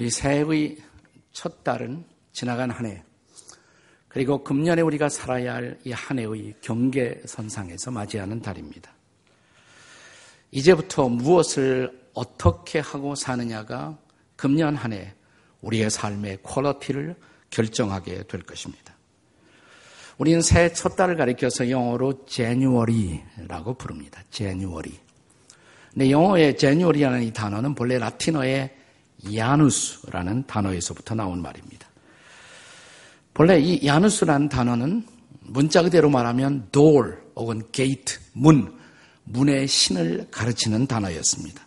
우리 새해의 첫 달은 지나간 한 해, 그리고 금년에 우리가 살아야 할 이 한 해의 경계선상에서 맞이하는 달입니다. 이제부터 무엇을 어떻게 하고 사느냐가 금년 한 해 우리의 삶의 퀄러티를 결정하게 될 것입니다. 우리는 새해 첫 달을 가리켜서 영어로 January라고 부릅니다. January. 근데 영어의 January라는 이 단어는 본래 라틴어의 야누스라는 단어에서부터 나온 말입니다. 본래 이 야누스라는 단어는 문자 그대로 말하면 door 혹은 gate, 문, 문의 신을 가르치는 단어였습니다.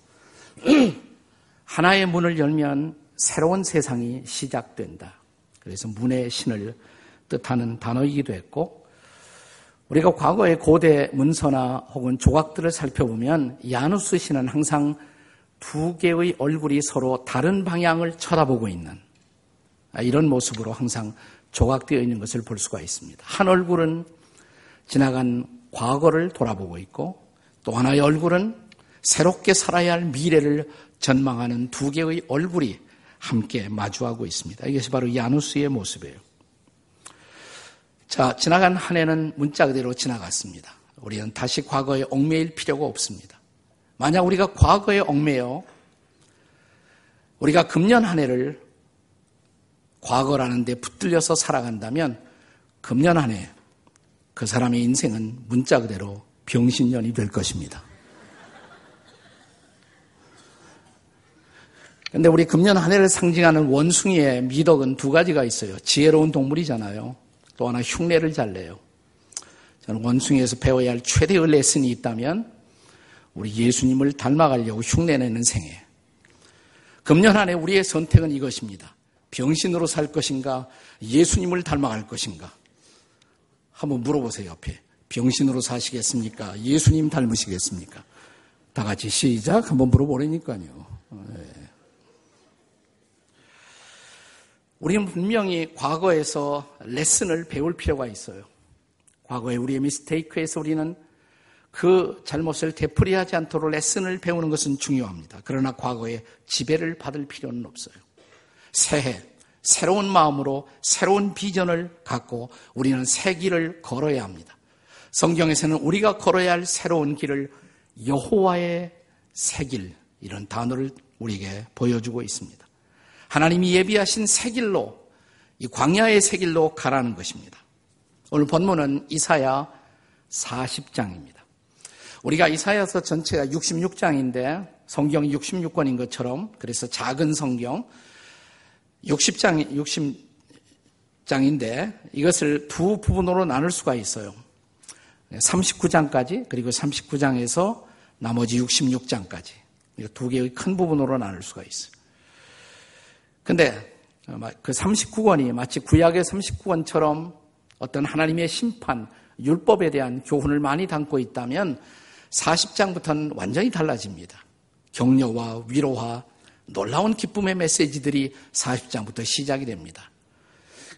하나의 문을 열면 새로운 세상이 시작된다. 그래서 문의 신을 뜻하는 단어이기도 했고, 우리가 과거의 고대 문서나 혹은 조각들을 살펴보면 야누스 신은 항상 두 개의 얼굴이 서로 다른 방향을 쳐다보고 있는 이런 모습으로 항상 조각되어 있는 것을 볼 수가 있습니다. 한 얼굴은 지나간 과거를 돌아보고 있고 또 하나의 얼굴은 새롭게 살아야 할 미래를 전망하는 두 개의 얼굴이 함께 마주하고 있습니다. 이것이 바로 야누스의 모습이에요. 자, 지나간 한 해는 문자 그대로 지나갔습니다. 우리는 다시 과거에 얽매일 필요가 없습니다. 만약 우리가 과거에 얽매여 우리가 금년 한 해를 과거라는 데 붙들려서 살아간다면 금년 한 해 그 사람의 인생은 문자 그대로 병신년이 될 것입니다. 근데 우리 금년 한 해를 상징하는 원숭이의 미덕은 두 가지가 있어요. 지혜로운 동물이잖아요. 또 하나 흉내를 잘 내요. 저는 원숭이에서 배워야 할 최대의 레슨이 있다면 우리 예수님을 닮아가려고 흉내내는 생애. 금년 안에 우리의 선택은 이것입니다. 병신으로 살 것인가, 예수님을 닮아갈 것인가. 한번 물어보세요, 옆에. 병신으로 사시겠습니까? 예수님 닮으시겠습니까? 다 같이 시작 한번 물어보라니까요. 네. 우리는 분명히 과거에서 레슨을 배울 필요가 있어요. 과거에 우리의 미스테이크에서 우리는 그 잘못을 되풀이하지 않도록 레슨을 배우는 것은 중요합니다. 그러나 과거에 지배를 받을 필요는 없어요. 새해, 새로운 마음으로 새로운 비전을 갖고 우리는 새 길을 걸어야 합니다. 성경에서는 우리가 걸어야 할 새로운 길을 여호와의 새 길, 이런 단어를 우리에게 보여주고 있습니다. 하나님이 예비하신 새 길로, 이 광야의 새 길로 가라는 것입니다. 오늘 본문은 이사야 40장입니다. 우리가 이사야서 전체가 66장인데 성경이 66권인 것처럼 그래서 작은 성경 60장 60장인데 이것을 두 부분으로 나눌 수가 있어요. 39장까지 그리고 39장에서 나머지 66장까지 두 개의 큰 부분으로 나눌 수가 있어요. 근데 그 39권이 마치 구약의 39권처럼 어떤 하나님의 심판, 율법에 대한 교훈을 많이 담고 있다면 40장부터는 완전히 달라집니다. 격려와 위로와 놀라운 기쁨의 메시지들이 40장부터 시작이 됩니다.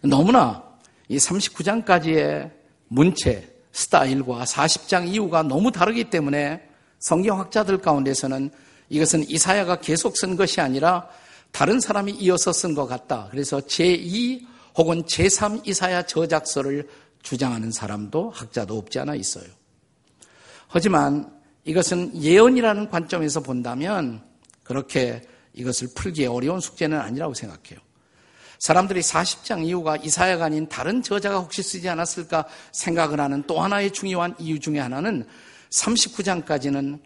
너무나 이 39장까지의 문체, 스타일과 40장 이후가 너무 다르기 때문에 성경학자들 가운데서는 이것은 이사야가 계속 쓴 것이 아니라 다른 사람이 이어서 쓴 것 같다. 그래서 제2 혹은 제3 이사야 저작서를 주장하는 사람도 학자도 없지 않아 있어요. 하지만 이것은 예언이라는 관점에서 본다면 그렇게 이것을 풀기 어려운 숙제는 아니라고 생각해요. 사람들이 40장 이후가 이사야가 아닌 다른 저자가 혹시 쓰지 않았을까 생각을 하는 또 하나의 중요한 이유 중에 하나는 39장까지는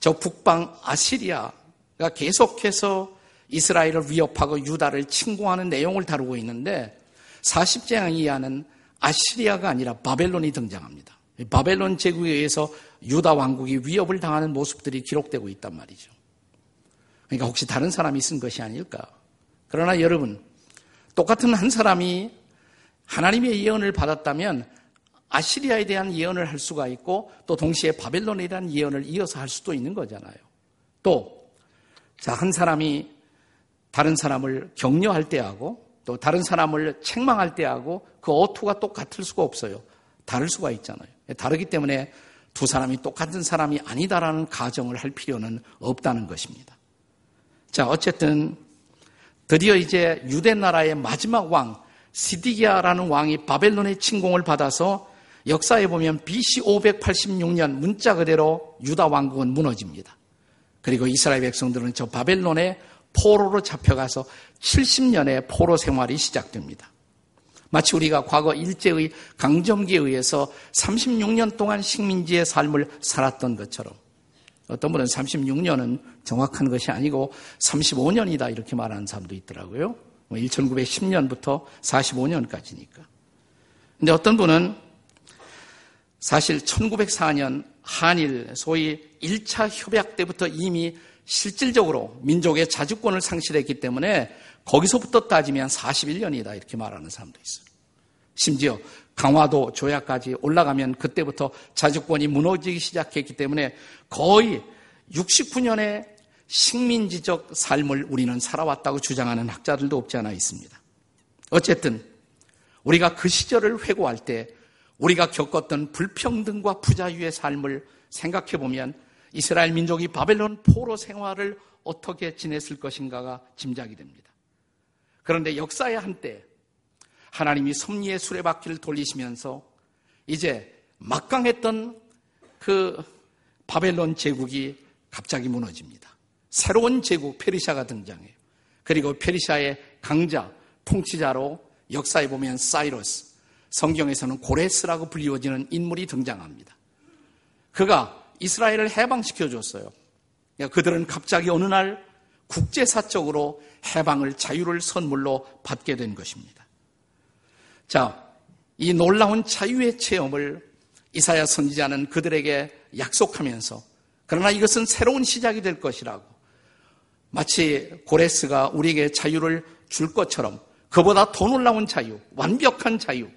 저 북방 아시리아가 계속해서 이스라엘을 위협하고 유다를 침공하는 내용을 다루고 있는데 40장 이하는 아시리아가 아니라 바벨론이 등장합니다. 바벨론 제국에 의해서 유다 왕국이 위협을 당하는 모습들이 기록되고 있단 말이죠. 그러니까 혹시 다른 사람이 쓴 것이 아닐까? 그러나 여러분, 똑같은 한 사람이 하나님의 예언을 받았다면 아시리아에 대한 예언을 할 수가 있고 또 동시에 바벨론에 대한 예언을 이어서 할 수도 있는 거잖아요. 또, 자, 한 사람이 다른 사람을 격려할 때하고 또 다른 사람을 책망할 때하고 그 어투가 똑같을 수가 없어요. 다를 수가 있잖아요. 다르기 때문에 두 사람이 똑같은 사람이 아니다라는 가정을 할 필요는 없다는 것입니다. 자, 어쨌든 드디어 이제 유대 나라의 마지막 왕 시디기아라는 왕이 바벨론의 침공을 받아서 역사에 보면 BC 586년 문자 그대로 유다 왕국은 무너집니다. 그리고 이스라엘 백성들은 저 바벨론의 포로로 잡혀가서 70년의 포로 생활이 시작됩니다. 마치 우리가 과거 일제의 강점기에 의해서 36년 동안 식민지의 삶을 살았던 것처럼 어떤 분은 36년은 정확한 것이 아니고 35년이다 이렇게 말하는 사람도 있더라고요. 1910년부터 뭐 45년까지니까. 근데 어떤 분은 사실 1904년 한일 소위 1차 협약 때부터 이미 실질적으로 민족의 자주권을 상실했기 때문에 거기서부터 따지면 41년이다 이렇게 말하는 사람도 있어요. 심지어 강화도 조약까지 올라가면 그때부터 자주권이 무너지기 시작했기 때문에 거의 69년의 식민지적 삶을 우리는 살아왔다고 주장하는 학자들도 없지 않아 있습니다. 어쨌든 우리가 그 시절을 회고할 때 우리가 겪었던 불평등과 부자유의 삶을 생각해 보면 이스라엘 민족이 바벨론 포로 생활을 어떻게 지냈을 것인가가 짐작이 됩니다. 그런데 역사의 한때 하나님이 섭리의 수레바퀴를 돌리시면서 이제 막강했던 그 바벨론 제국이 갑자기 무너집니다. 새로운 제국 페르시아가 등장해요. 그리고 페르시아의 강자, 통치자로 역사에 보면 사이러스, 성경에서는 고레스라고 불리워지는 인물이 등장합니다. 그가 이스라엘을 해방시켜 줬어요. 그러니까 그들은 갑자기 어느 날 국제사적으로 해방을 자유를 선물로 받게 된 것입니다. 자, 이 놀라운 자유의 체험을 이사야 선지자는 그들에게 약속하면서 그러나 이것은 새로운 시작이 될 것이라고 마치 고레스가 우리에게 자유를 줄 것처럼 그보다 더 놀라운 자유, 완벽한 자유,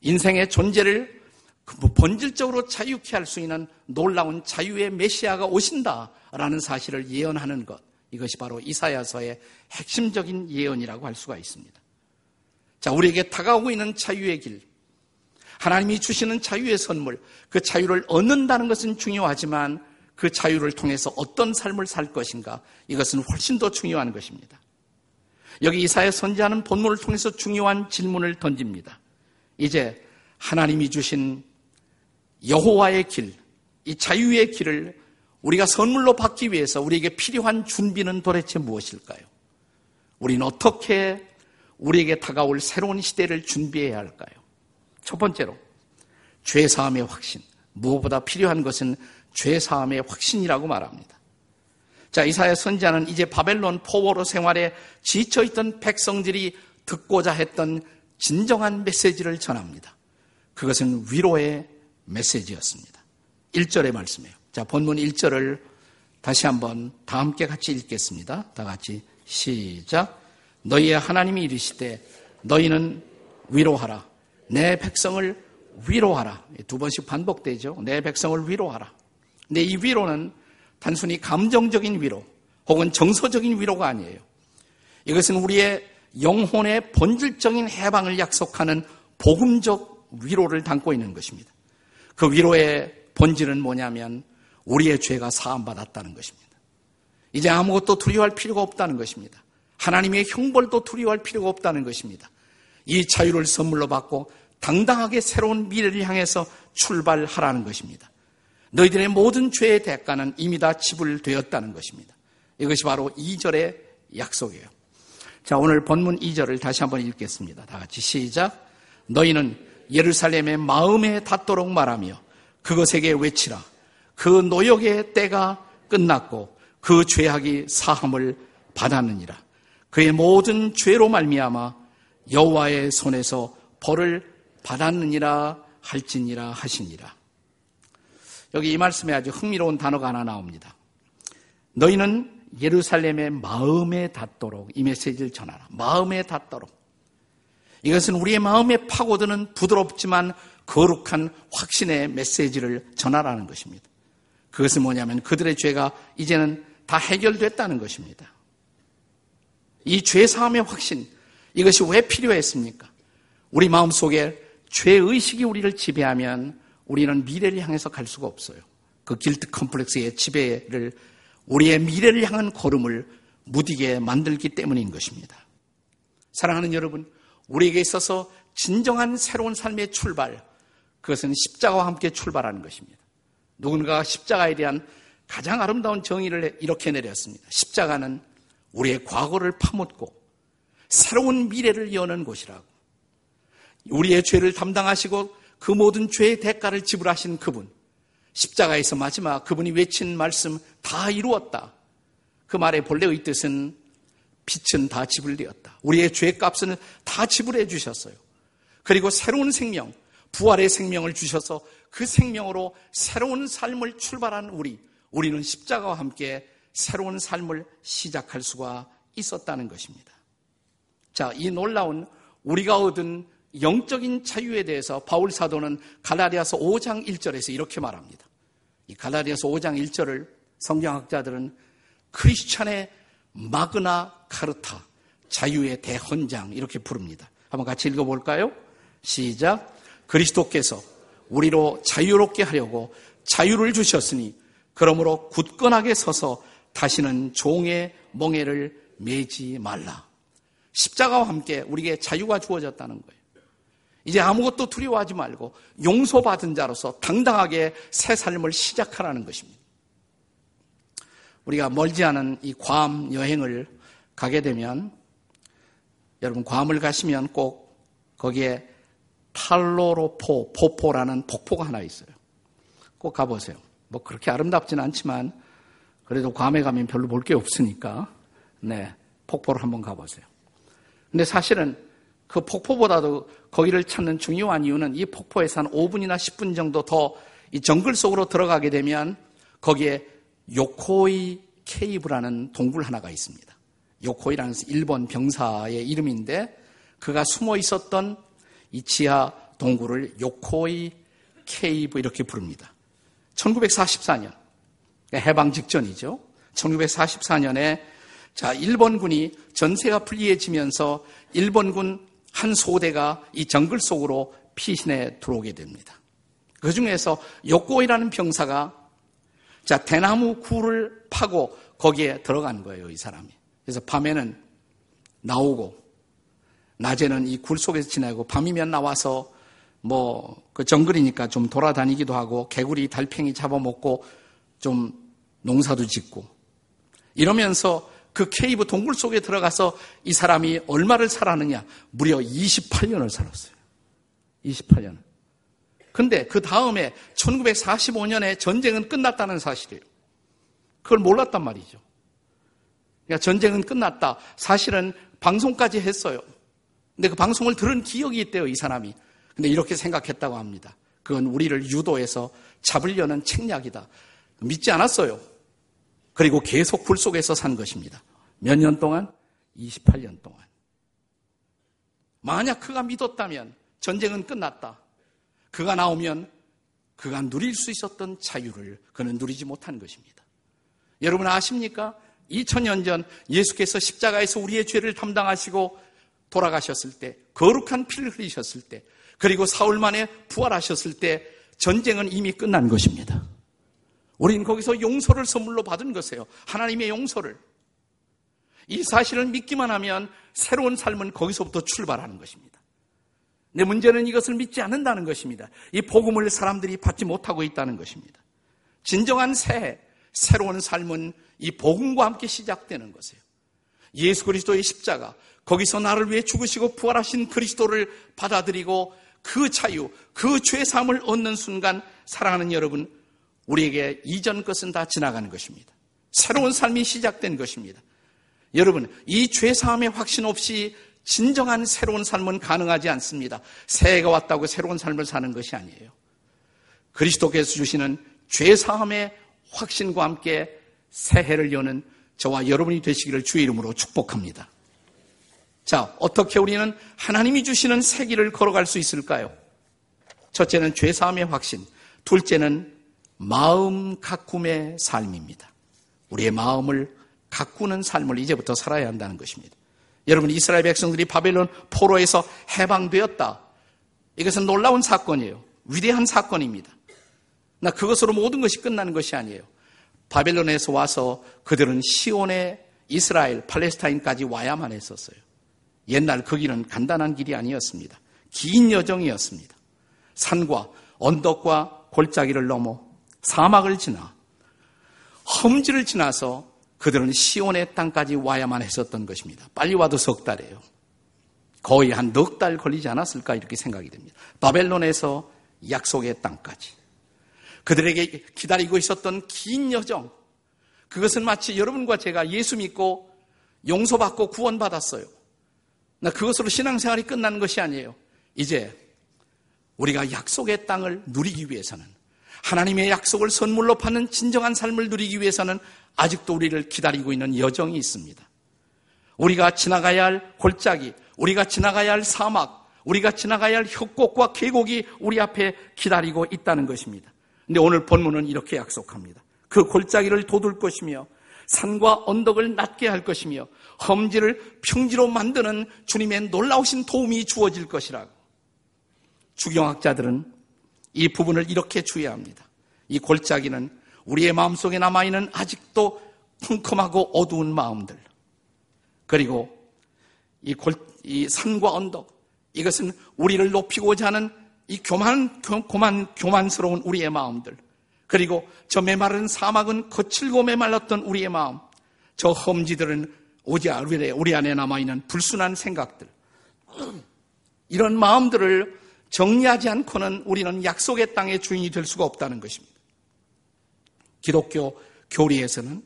인생의 존재를 뭐 본질적으로 자유케 할 수 있는 놀라운 자유의 메시아가 오신다라는 사실을 예언하는 것. 이것이 바로 이사야서의 핵심적인 예언이라고 할 수가 있습니다. 자, 우리에게 다가오고 있는 자유의 길. 하나님이 주시는 자유의 선물. 그 자유를 얻는다는 것은 중요하지만 그 자유를 통해서 어떤 삶을 살 것인가. 이것은 훨씬 더 중요한 것입니다. 여기 이사야 선지하는 본문을 통해서 중요한 질문을 던집니다. 이제 하나님이 주신 여호와의 길, 이 자유의 길을 우리가 선물로 받기 위해서 우리에게 필요한 준비는 도대체 무엇일까요? 우리는 어떻게 우리에게 다가올 새로운 시대를 준비해야 할까요? 첫 번째로 죄사함의 확신. 무엇보다 필요한 것은 죄사함의 확신이라고 말합니다. 자, 이사야 선지자는 이제 바벨론 포워로 생활에 지쳐있던 백성들이 듣고자 했던 진정한 메시지를 전합니다. 그것은 위로의 메시지였습니다. 1절의 말씀이에요. 자, 본문 1절을 다시 한번 다 함께 같이 읽겠습니다. 다 같이 시작. 너희의 하나님이 이르시되 너희는 위로하라. 내 백성을 위로하라. 두 번씩 반복되죠. 내 백성을 위로하라. 근데 이 위로는 단순히 감정적인 위로 혹은 정서적인 위로가 아니에요. 이것은 우리의 영혼의 본질적인 해방을 약속하는 복음적 위로를 담고 있는 것입니다. 그 위로의 본질은 뭐냐면 우리의 죄가 사함받았다는 것입니다. 이제 아무것도 두려워할 필요가 없다는 것입니다. 하나님의 형벌도 두려워할 필요가 없다는 것입니다. 이 자유를 선물로 받고 당당하게 새로운 미래를 향해서 출발하라는 것입니다. 너희들의 모든 죄의 대가는 이미 다 지불되었다는 것입니다. 이것이 바로 2절의 약속이에요. 자, 오늘 본문 2절을 다시 한번 읽겠습니다. 다 같이 시작. 너희는 예루살렘의 마음에 닿도록 말하며 그것에게 외치라. 그 노역의 때가 끝났고 그 죄악이 사함을 받았느니라. 그의 모든 죄로 말미암아 여호와의 손에서 벌을 받았느니라 할지니라 하시니라. 여기 이 말씀에 아주 흥미로운 단어가 하나 나옵니다. 너희는 예루살렘의 마음에 닿도록 이 메시지를 전하라. 마음에 닿도록. 이것은 우리의 마음에 파고드는 부드럽지만 거룩한 확신의 메시지를 전하라는 것입니다. 그것은 뭐냐면 그들의 죄가 이제는 다 해결됐다는 것입니다. 이 죄사함의 확신, 이것이 왜 필요했습니까? 우리 마음 속에 죄의식이 우리를 지배하면 우리는 미래를 향해서 갈 수가 없어요. 그 길트 컴플렉스의 지배를 우리의 미래를 향한 걸음을 무디게 만들기 때문인 것입니다. 사랑하는 여러분, 우리에게 있어서 진정한 새로운 삶의 출발, 그것은 십자가와 함께 출발하는 것입니다. 누군가가 십자가에 대한 가장 아름다운 정의를 이렇게 내렸습니다. 십자가는 우리의 과거를 파묻고 새로운 미래를 여는 곳이라고. 우리의 죄를 담당하시고 그 모든 죄의 대가를 지불하신 그분. 십자가에서 마지막 그분이 외친 말씀 다 이루었다. 그 말의 본래의 뜻은 빛은 다 지불되었다. 우리의 죄 값은 다 지불해 주셨어요. 그리고 새로운 생명, 부활의 생명을 주셔서 그 생명으로 새로운 삶을 출발한 우리, 우리는 십자가와 함께 새로운 삶을 시작할 수가 있었다는 것입니다. 자, 이 놀라운 우리가 얻은 영적인 자유에 대해서 바울 사도는 갈라디아서 5장 1절에서 이렇게 말합니다. 이 갈라디아서 5장 1절을 성경학자들은 크리스찬의 마그나 카르타, 자유의 대헌장 이렇게 부릅니다. 한번 같이 읽어볼까요? 시작. 그리스도께서 우리로 자유롭게 하려고 자유를 주셨으니 그러므로 굳건하게 서서 다시는 종의 멍에를 매지 말라. 십자가와 함께 우리에게 자유가 주어졌다는 거예요. 이제 아무것도 두려워하지 말고 용서받은 자로서 당당하게 새 삶을 시작하라는 것입니다. 우리가 멀지 않은 이 괌 여행을 가게 되면 여러분 괌을 가시면 꼭 거기에 탈로로포 포포라는 폭포가 하나 있어요. 꼭 가보세요. 뭐 그렇게 아름답지는 않지만 그래도 괌에 가면 별로 볼 게 없으니까 네 폭포를 한번 가보세요. 근데 사실은 그 폭포보다도 거기를 찾는 중요한 이유는 이 폭포에서 한 5분이나 10분 정도 더 이 정글 속으로 들어가게 되면 거기에 요코이 케이브라는 동굴 하나가 있습니다. 요코이라는 일본 병사의 이름인데 그가 숨어 있었던 이 지하 동굴을 요코이 케이브 이렇게 부릅니다. 1944년 해방 직전이죠. 1944년에 자 일본군이 전세가 불리해지면서 일본군 한 소대가 이 정글 속으로 피신해 들어오게 됩니다. 그 중에서 요코이라는 병사가 자 대나무 굴을 파고 거기에 들어간 거예요, 이 사람이. 그래서 밤에는 나오고 낮에는 이 굴 속에서 지내고 밤이면 나와서 뭐 그 정글이니까 좀 돌아다니기도 하고 개구리 달팽이 잡아먹고 좀 농사도 짓고 이러면서 그 케이브 동굴 속에 들어가서 이 사람이 얼마를 살았느냐? 무려 28년을 살았어요. 28년. 근데 그 다음에 1945년에 전쟁은 끝났다는 사실이에요. 그걸 몰랐단 말이죠. 그러니까 전쟁은 끝났다. 사실은 방송까지 했어요. 근데 그 방송을 들은 기억이 있대요, 이 사람이. 근데 이렇게 생각했다고 합니다. 그건 우리를 유도해서 잡으려는 책략이다. 믿지 않았어요. 그리고 계속 굴 속에서 산 것입니다. 몇 년 동안? 28년 동안. 만약 그가 믿었다면 전쟁은 끝났다. 그가 나오면 그가 누릴 수 있었던 자유를 그는 누리지 못한 것입니다. 여러분 아십니까? 2000년 전 예수께서 십자가에서 우리의 죄를 담당하시고 돌아가셨을 때, 거룩한 피를 흘리셨을 때, 그리고 사흘 만에 부활하셨을 때 전쟁은 이미 끝난 것입니다. 우리는 거기서 용서를 선물로 받은 것이에요. 하나님의 용서를. 이 사실을 믿기만 하면 새로운 삶은 거기서부터 출발하는 것입니다. 내 문제는 이것을 믿지 않는다는 것입니다. 이 복음을 사람들이 받지 못하고 있다는 것입니다. 진정한 새해, 새로운 삶은 이 복음과 함께 시작되는 것이에요. 예수 그리스도의 십자가, 거기서 나를 위해 죽으시고 부활하신 그리스도를 받아들이고 그 자유, 그 죄사함을 얻는 순간 사랑하는 여러분, 우리에게 이전 것은 다 지나가는 것입니다. 새로운 삶이 시작된 것입니다. 여러분, 이 죄사함의 확신 없이 진정한 새로운 삶은 가능하지 않습니다. 새해가 왔다고 새로운 삶을 사는 것이 아니에요. 그리스도께서 주시는 죄사함의 확신과 함께 새해를 여는 저와 여러분이 되시기를 주의 이름으로 축복합니다. 자, 어떻게 우리는 하나님이 주시는 새 길을 걸어갈 수 있을까요? 첫째는 죄사함의 확신, 둘째는 마음 가꿈의 삶입니다. 우리의 마음을 가꾸는 삶을 이제부터 살아야 한다는 것입니다. 여러분, 이스라엘 백성들이 바벨론 포로에서 해방되었다. 이것은 놀라운 사건이에요. 위대한 사건입니다. 나 그것으로 모든 것이 끝나는 것이 아니에요. 바벨론에서 와서 그들은 시온에 이스라엘, 팔레스타인까지 와야만 했었어요. 옛날 그 길은 간단한 길이 아니었습니다. 긴 여정이었습니다. 산과 언덕과 골짜기를 넘어 사막을 지나 험지를 지나서 그들은 시온의 땅까지 와야만 했었던 것입니다. 빨리 와도 석 달이에요. 거의 한 넉 달 걸리지 않았을까 이렇게 생각이 됩니다. 바벨론에서 약속의 땅까지. 그들에게 기다리고 있었던 긴 여정. 그것은 마치 여러분과 제가 예수 믿고 용서받고 구원받았어요. 나 그것으로 신앙생활이 끝나는 것이 아니에요. 이제 우리가 약속의 땅을 누리기 위해서는 하나님의 약속을 선물로 받는 진정한 삶을 누리기 위해서는 아직도 우리를 기다리고 있는 여정이 있습니다. 우리가 지나가야 할 골짜기, 우리가 지나가야 할 사막, 우리가 지나가야 할 협곡과 계곡이 우리 앞에 기다리고 있다는 것입니다. 근데 오늘 본문은 이렇게 약속합니다. 그 골짜기를 돋을 것이며 산과 언덕을 낮게 할 것이며 험지를 평지로 만드는 주님의 놀라우신 도움이 주어질 것이라고. 주경학자들은 이 부분을 이렇게 주의합니다. 이 골짜기는 우리의 마음속에 남아있는 아직도 컴컴하고 어두운 마음들. 그리고 이, 골, 이 산과 언덕. 이것은 우리를 높이고자 하는 이 교만, 교만, 교만스러운 우리의 마음들. 그리고 저 메마른 사막은 거칠고 메말랐던 우리의 마음. 저 험지들은 오지 우리 안에 남아있는 불순한 생각들. 이런 마음들을 정리하지 않고는 우리는 약속의 땅의 주인이 될 수가 없다는 것입니다. 기독교 교리에서는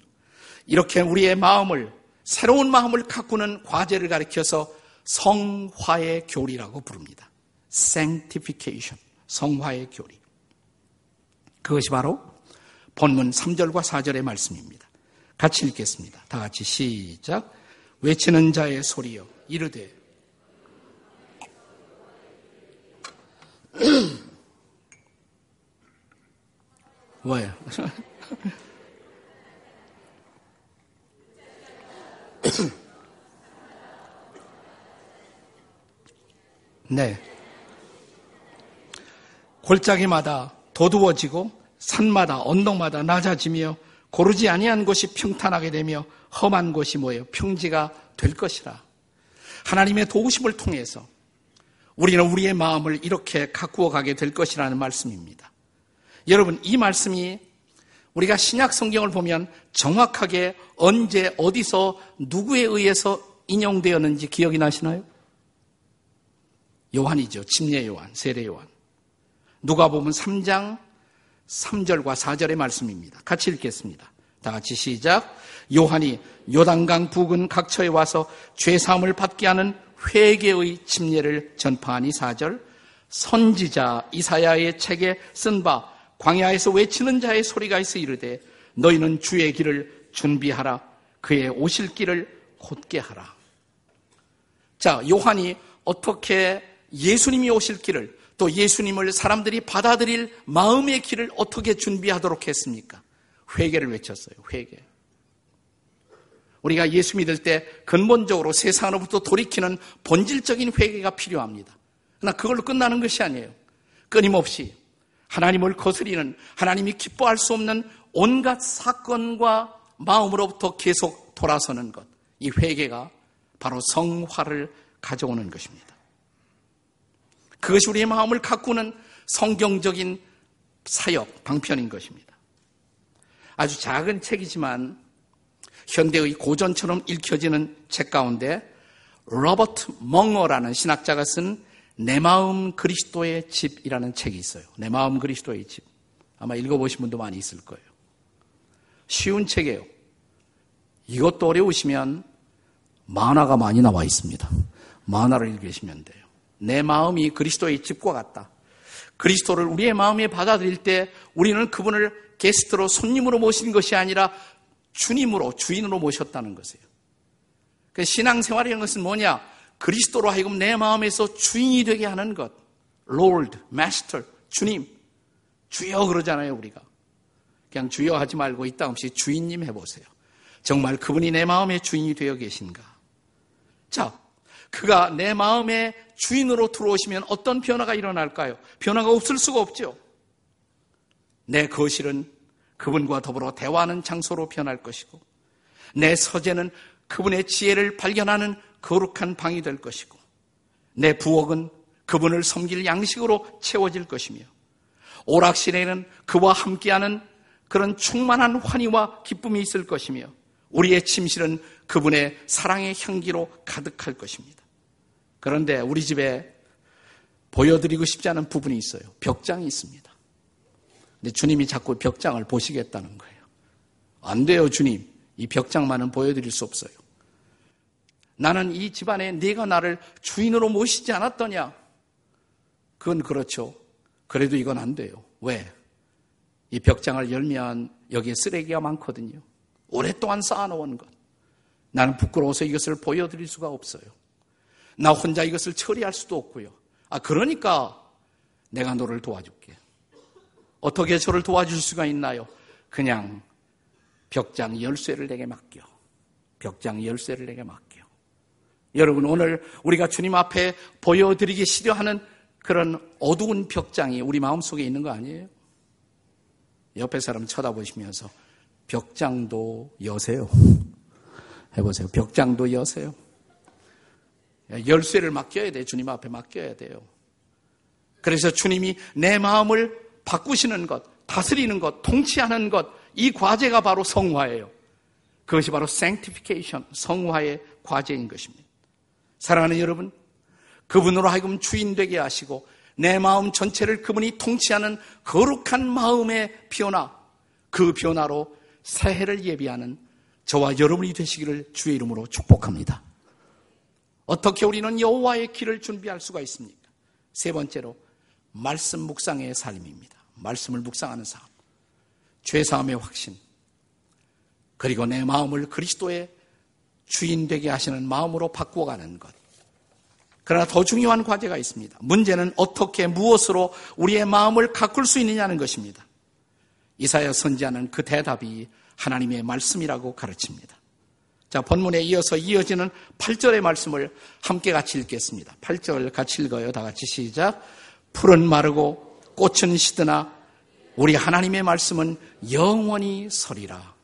이렇게 우리의 마음을 새로운 마음을 가꾸는 과제를 가리켜서 성화의 교리라고 부릅니다. sanctification, 성화의 교리. 그것이 바로 본문 3절과 4절의 말씀입니다. 같이 읽겠습니다. 다 같이 시작. 외치는 자의 소리여 이르되 왜? 네. 골짜기마다 도두어지고 산마다 언덕마다 낮아지며 고르지 아니한 곳이 평탄하게 되며 험한 곳이 뭐예요? 평지가 될 것이라. 하나님의 도우심을 통해서 우리는 우리의 마음을 이렇게 가꾸어 가게 될 것이라는 말씀입니다. 여러분, 이 말씀이 우리가 신약 성경을 보면 정확하게 언제 어디서 누구에 의해서 인용되었는지 기억이 나시나요? 요한이죠. 침례 요한, 세례 요한. 누가 보면 3장 3절과 4절의 말씀입니다. 같이 읽겠습니다. 다 같이 시작. 요한이 요단강 부근 각처에 와서 죄 사함을 받게 하는 회개의 침례를 전파하니 4절. 선지자 이사야의 책에 쓴 바 광야에서 외치는 자의 소리가 있어 이르되 너희는 주의 길을 준비하라 그의 오실 길을 곧게 하라. 자, 요한이 어떻게 예수님이 오실 길을 또 예수님을 사람들이 받아들일 마음의 길을 어떻게 준비하도록 했습니까? 회개를 외쳤어요. 회개. 우리가 예수 믿을 때 근본적으로 세상으로부터 돌이키는 본질적인 회개가 필요합니다. 그러나 그걸로 끝나는 것이 아니에요. 끊임없이 하나님을 거스리는 하나님이 기뻐할 수 없는 온갖 사건과 마음으로부터 계속 돌아서는 것. 이 회개가 바로 성화를 가져오는 것입니다. 그것이 우리의 마음을 가꾸는 성경적인 사역, 방편인 것입니다. 아주 작은 책이지만 현대의 고전처럼 읽혀지는 책 가운데 로버트 멍어라는 신학자가 쓴 내 마음 그리스도의 집이라는 책이 있어요. 내 마음 그리스도의 집. 아마 읽어보신 분도 많이 있을 거예요. 쉬운 책이에요. 이것도 어려우시면 만화가 많이 나와 있습니다. 만화를 읽으시면 돼요. 내 마음이 그리스도의 집과 같다. 그리스도를 우리의 마음에 받아들일 때 우리는 그분을 게스트로 손님으로 모신 것이 아니라 주님으로 주인으로 모셨다는 것이에요. 그 신앙생활이라는 것은 뭐냐? 그리스도로 하여금 내 마음에서 주인이 되게 하는 것. Lord, Master, 주님. 주여 그러잖아요, 우리가. 그냥 주여 하지 말고 이따 없이 주인님 해보세요. 정말 그분이 내 마음의 주인이 되어 계신가? 자, 그가 내 마음의 주인으로 들어오시면 어떤 변화가 일어날까요? 변화가 없을 수가 없죠. 내 거실은 그분과 더불어 대화하는 장소로 변할 것이고 내 서재는 그분의 지혜를 발견하는 거룩한 방이 될 것이고 내 부엌은 그분을 섬길 양식으로 채워질 것이며 오락실에는 그와 함께하는 그런 충만한 환희와 기쁨이 있을 것이며 우리의 침실은 그분의 사랑의 향기로 가득할 것입니다. 그런데 우리 집에 보여드리고 싶지 않은 부분이 있어요. 벽장이 있습니다. 근데 주님이 자꾸 벽장을 보시겠다는 거예요. 안 돼요, 주님. 이 벽장만은 보여드릴 수 없어요. 나는 이 집안에 네가 나를 주인으로 모시지 않았더냐? 그건 그렇죠. 그래도 이건 안 돼요. 왜? 이 벽장을 열면 여기에 쓰레기가 많거든요. 오랫동안 쌓아놓은 것. 나는 부끄러워서 이것을 보여드릴 수가 없어요. 나 혼자 이것을 처리할 수도 없고요. 아, 그러니까 내가 너를 도와줄게. 어떻게 저를 도와줄 수가 있나요? 그냥 벽장 열쇠를 내게 맡겨. 벽장 열쇠를 내게 맡겨. 여러분, 오늘 우리가 주님 앞에 보여드리기 싫어하는 그런 어두운 벽장이 우리 마음 속에 있는 거 아니에요? 옆에 사람 쳐다보시면서 벽장도 여세요. 해보세요. 벽장도 여세요. 열쇠를 맡겨야 돼. 주님 앞에 맡겨야 돼요. 그래서 주님이 내 마음을 바꾸시는 것, 다스리는 것, 통치하는 것, 이 과제가 바로 성화예요. 그것이 바로 sanctification, 성화의 과제인 것입니다. 사랑하는 여러분, 그분으로 하여금 주인 되게 하시고 내 마음 전체를 그분이 통치하는 거룩한 마음의 변화, 그 변화로 새해를 예비하는 저와 여러분이 되시기를 주의 이름으로 축복합니다. 어떻게 우리는 여호와의 길을 준비할 수가 있습니까? 세 번째로 말씀 묵상의 삶입니다. 말씀을 묵상하는 삶. 죄사함의 확신. 그리고 내 마음을 그리스도의 주인 되게 하시는 마음으로 바꾸어가는 것. 그러나 더 중요한 과제가 있습니다. 문제는 어떻게 무엇으로 우리의 마음을 가꿀 수 있느냐는 것입니다. 이사야 선지자는 그 대답이 하나님의 말씀이라고 가르칩니다. 자, 본문에 이어서 이어지는 8절의 말씀을 함께 같이 읽겠습니다. 8절 같이 읽어요. 다 같이 시작. 풀은 마르고 꽃은 시드나 우리 하나님의 말씀은 영원히 서리라.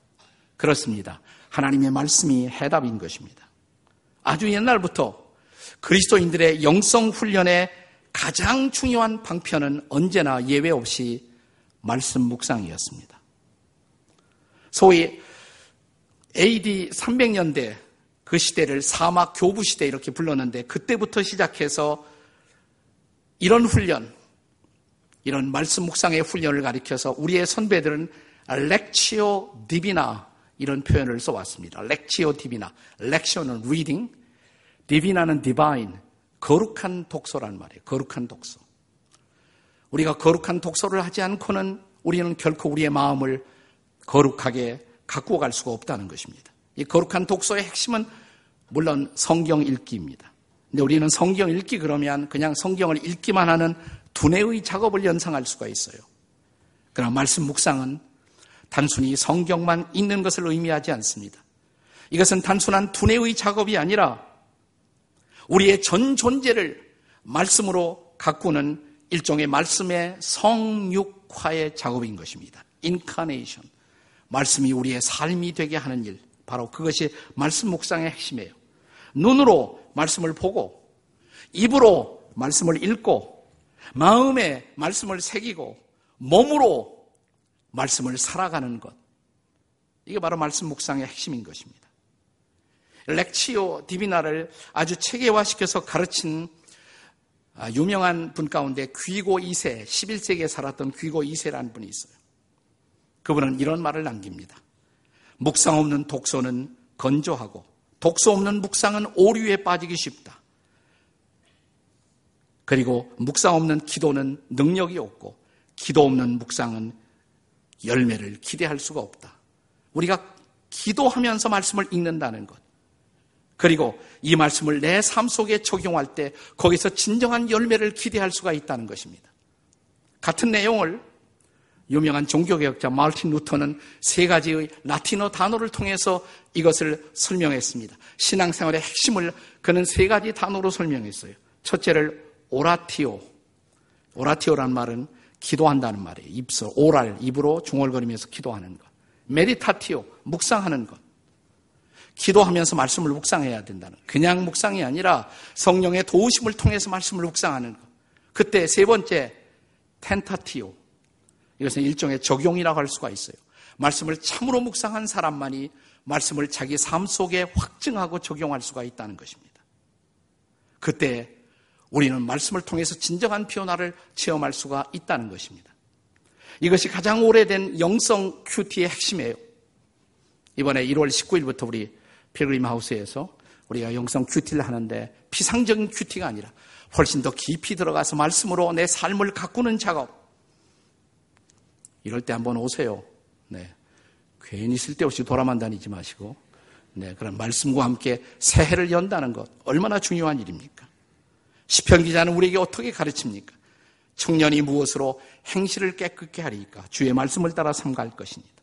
그렇습니다. 하나님의 말씀이 해답인 것입니다. 아주 옛날부터 그리스도인들의 영성 훈련의 가장 중요한 방편은 언제나 예외 없이 말씀 묵상이었습니다. 소위 AD 300년대 그 시대를 사막 교부 시대 이렇게 불렀는데 그때부터 시작해서 이런 훈련, 이런 말씀 묵상의 훈련을 가리켜서 우리의 선배들은 렉치오 디비나 이런 표현을 써왔습니다. 렉치오 디비나. 렉시오는 reading, 디비나는 디바인, 거룩한 독서란 말이에요. 거룩한 독서. 우리가 거룩한 독서를 하지 않고는 우리는 결코 우리의 마음을 거룩하게 갖고 갈 수가 없다는 것입니다. 이 거룩한 독서의 핵심은 물론 성경 읽기입니다. 근데 우리는 성경 읽기 그러면 그냥 성경을 읽기만 하는 두뇌의 작업을 연상할 수가 있어요. 그러나 말씀 묵상은 단순히 성경만 읽는 것을 의미하지 않습니다. 이것은 단순한 두뇌의 작업이 아니라 우리의 전 존재를 말씀으로 가꾸는 일종의 말씀의 성육화의 작업인 것입니다. 인카네이션. 말씀이 우리의 삶이 되게 하는 일. 바로 그것이 말씀 묵상의 핵심이에요. 눈으로 말씀을 보고, 입으로 말씀을 읽고, 마음에 말씀을 새기고, 몸으로 말씀을 살아가는 것. 이게 바로 말씀 묵상의 핵심인 것입니다. 렉치오 디비나를 아주 체계화시켜서 가르친 아, 유명한 분 가운데 귀고 2세, 11세기에 살았던 귀고 2세라는 분이 있어요. 그분은 이런 말을 남깁니다. 묵상 없는 독서는 건조하고 독서 없는 묵상은 오류에 빠지기 쉽다. 그리고 묵상 없는 기도는 능력이 없고 기도 없는 묵상은 열매를 기대할 수가 없다. 우리가 기도하면서 말씀을 읽는다는 것. 그리고 이 말씀을 내 삶 속에 적용할 때 거기서 진정한 열매를 기대할 수가 있다는 것입니다. 같은 내용을 유명한 종교개혁자 마르틴 루터는 세 가지의 라틴어 단어를 통해서 이것을 설명했습니다. 신앙생활의 핵심을 그는 세 가지 단어로 설명했어요. 첫째를 오라티오. 오라티오란 말은 기도한다는 말이에요. 입서, 오랄, 입으로 중얼거리면서 기도하는 것. 메디타티오, 묵상하는 것. 기도하면서 말씀을 묵상해야 된다는 거. 그냥 묵상이 아니라 성령의 도우심을 통해서 말씀을 묵상하는 것. 그때 세 번째 텐타티오. 이것은 일종의 적용이라고 할 수가 있어요. 말씀을 참으로 묵상한 사람만이 말씀을 자기 삶 속에 확증하고 적용할 수가 있다는 것입니다. 그때 우리는 말씀을 통해서 진정한 변화를 체험할 수가 있다는 것입니다. 이것이 가장 오래된 영성 큐티의 핵심이에요. 이번에 1월 19일부터 우리 필그림 하우스에서 우리가 영성 큐티를 하는데 피상적인 큐티가 아니라 훨씬 더 깊이 들어가서 말씀으로 내 삶을 가꾸는 작업. 이럴 때 한번 오세요. 네. 괜히 쓸데없이 돌아만 다니지 마시고, 네. 그런 말씀과 함께 새해를 연다는 것. 얼마나 중요한 일입니까? 시편 기자는 우리에게 어떻게 가르칩니까? 청년이 무엇으로 행실을 깨끗게 하리까? 주의 말씀을 따라 삼갈 것입니다.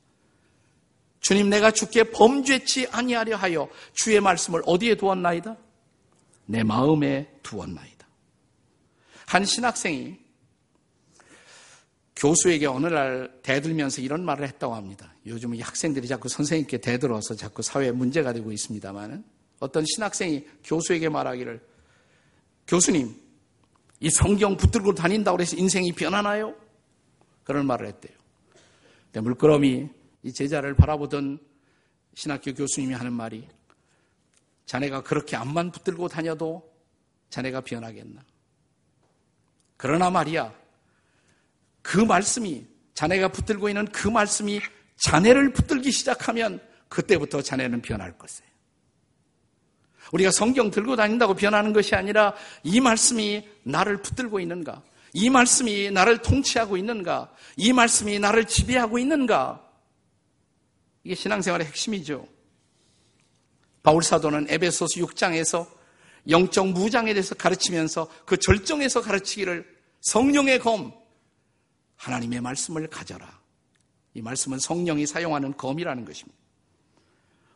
주님 내가 주께 범죄치 아니하려 하여 주의 말씀을 어디에 두었나이다? 내 마음에 두었나이다. 한 신학생이 교수에게 어느 날 대들면서 이런 말을 했다고 합니다. 요즘 이 학생들이 자꾸 선생님께 대들어서 자꾸 사회에 문제가 되고 있습니다만은 어떤 신학생이 교수에게 말하기를 교수님, 이 성경 붙들고 다닌다고 해서 인생이 변하나요? 그런 말을 했대요. 근데 물끄러미 이 제자를 바라보던 신학교 교수님이 하는 말이 자네가 그렇게 앞만 붙들고 다녀도 자네가 변하겠나? 그러나 말이야. 그 말씀이 자네가 붙들고 있는 그 말씀이 자네를 붙들기 시작하면 그때부터 자네는 변할 것이에요. 우리가 성경 들고 다닌다고 변하는 것이 아니라 이 말씀이 나를 붙들고 있는가? 이 말씀이 나를 통치하고 있는가? 이 말씀이 나를 지배하고 있는가? 이게 신앙생활의 핵심이죠. 바울 사도는 에베소스 6장에서 영적 무장에 대해서 가르치면서 그 절정에서 가르치기를 성령의 검, 하나님의 말씀을 가져라. 이 말씀은 성령이 사용하는 검이라는 것입니다.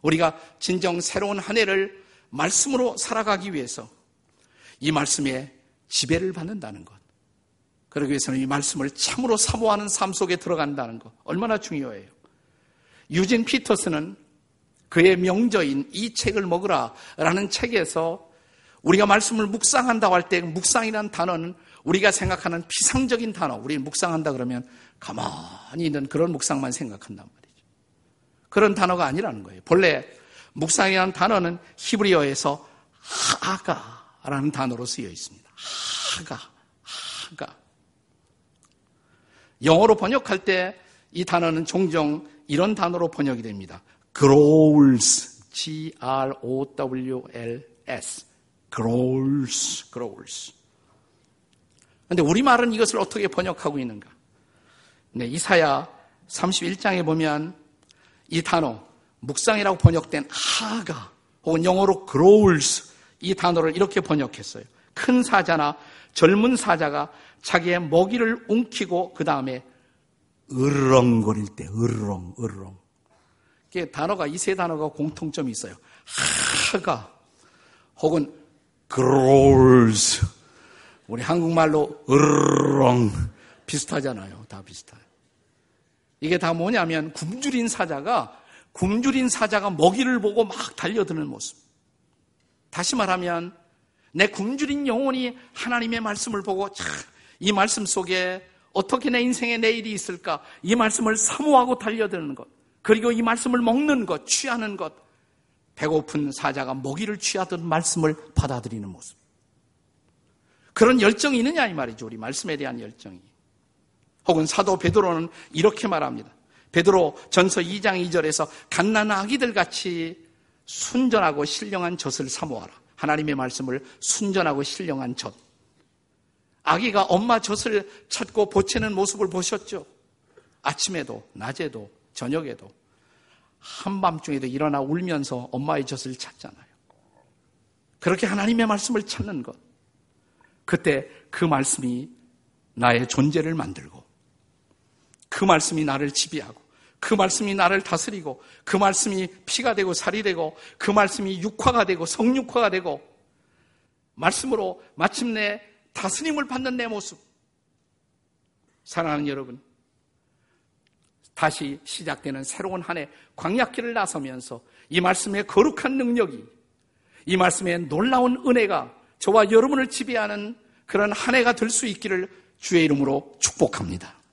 우리가 진정 새로운 한 해를 말씀으로 살아가기 위해서 이 말씀에 지배를 받는다는 것. 그러기 위해서는 이 말씀을 참으로 사모하는 삶 속에 들어간다는 것. 얼마나 중요해요. 유진 피터스는 그의 명저인 이 책을 먹으라 라는 책에서 우리가 말씀을 묵상한다고 할 때 묵상이라는 단어는 우리가 생각하는 피상적인 단어, 우리 묵상한다 그러면 가만히 있는 그런 묵상만 생각한단 말이죠. 그런 단어가 아니라는 거예요. 본래 묵상이라는 단어는 히브리어에서 하가라는 단어로 쓰여 있습니다. 하가, 하가. 영어로 번역할 때 이 단어는 종종 이런 단어로 번역이 됩니다. growls, G-R-O-W-L-S, growls, growls. 근데 우리말은 이것을 어떻게 번역하고 있는가? 네, 이사야 31장에 보면 이 단어, 묵상이라고 번역된 하가, 혹은 영어로 growls, 이 단어를 이렇게 번역했어요. 큰 사자나 젊은 사자가 자기의 먹이를 움키고 그 다음에 으르렁거릴 때, 으르렁, 으르렁. 이게 단어가, 이 세 단어가 공통점이 있어요. 하가, 혹은 growls. 우리 한국말로 으르렁. 비슷하잖아요. 다 비슷해요. 이게 다 뭐냐면 굶주린 사자가, 굶주린 사자가 먹이를 보고 막 달려드는 모습. 다시 말하면 내 굶주린 영혼이 하나님의 말씀을 보고 참, 이 말씀 속에 어떻게 내 인생에 내일이 있을까? 이 말씀을 사모하고 달려드는 것. 그리고 이 말씀을 먹는 것, 취하는 것. 배고픈 사자가 먹이를 취하던 말씀을 받아들이는 모습. 그런 열정이 있느냐 이 말이죠. 우리 말씀에 대한 열정이. 혹은 사도 베드로는 이렇게 말합니다. 베드로 전서 2장 2절에서 갓난 아기들 같이 순전하고 신령한 젖을 사모하라. 하나님의 말씀을 순전하고 신령한 젖. 아기가 엄마 젖을 찾고 보채는 모습을 보셨죠? 아침에도, 낮에도, 저녁에도, 한밤중에도 일어나 울면서 엄마의 젖을 찾잖아요. 그렇게 하나님의 말씀을 찾는 것. 그때 그 말씀이 나의 존재를 만들고, 그 말씀이 나를 지배하고, 그 말씀이 나를 다스리고, 그 말씀이 피가 되고 살이 되고, 그 말씀이 육화가 되고 성육화가 되고, 말씀으로 마침내 다스림을 받는 내 모습. 사랑하는 여러분, 다시 시작되는 새로운 한 해 광약길을 나서면서 이 말씀의 거룩한 능력이 이 말씀의 놀라운 은혜가 저와 여러분을 지배하는 그런 한 해가 될 수 있기를 주의 이름으로 축복합니다.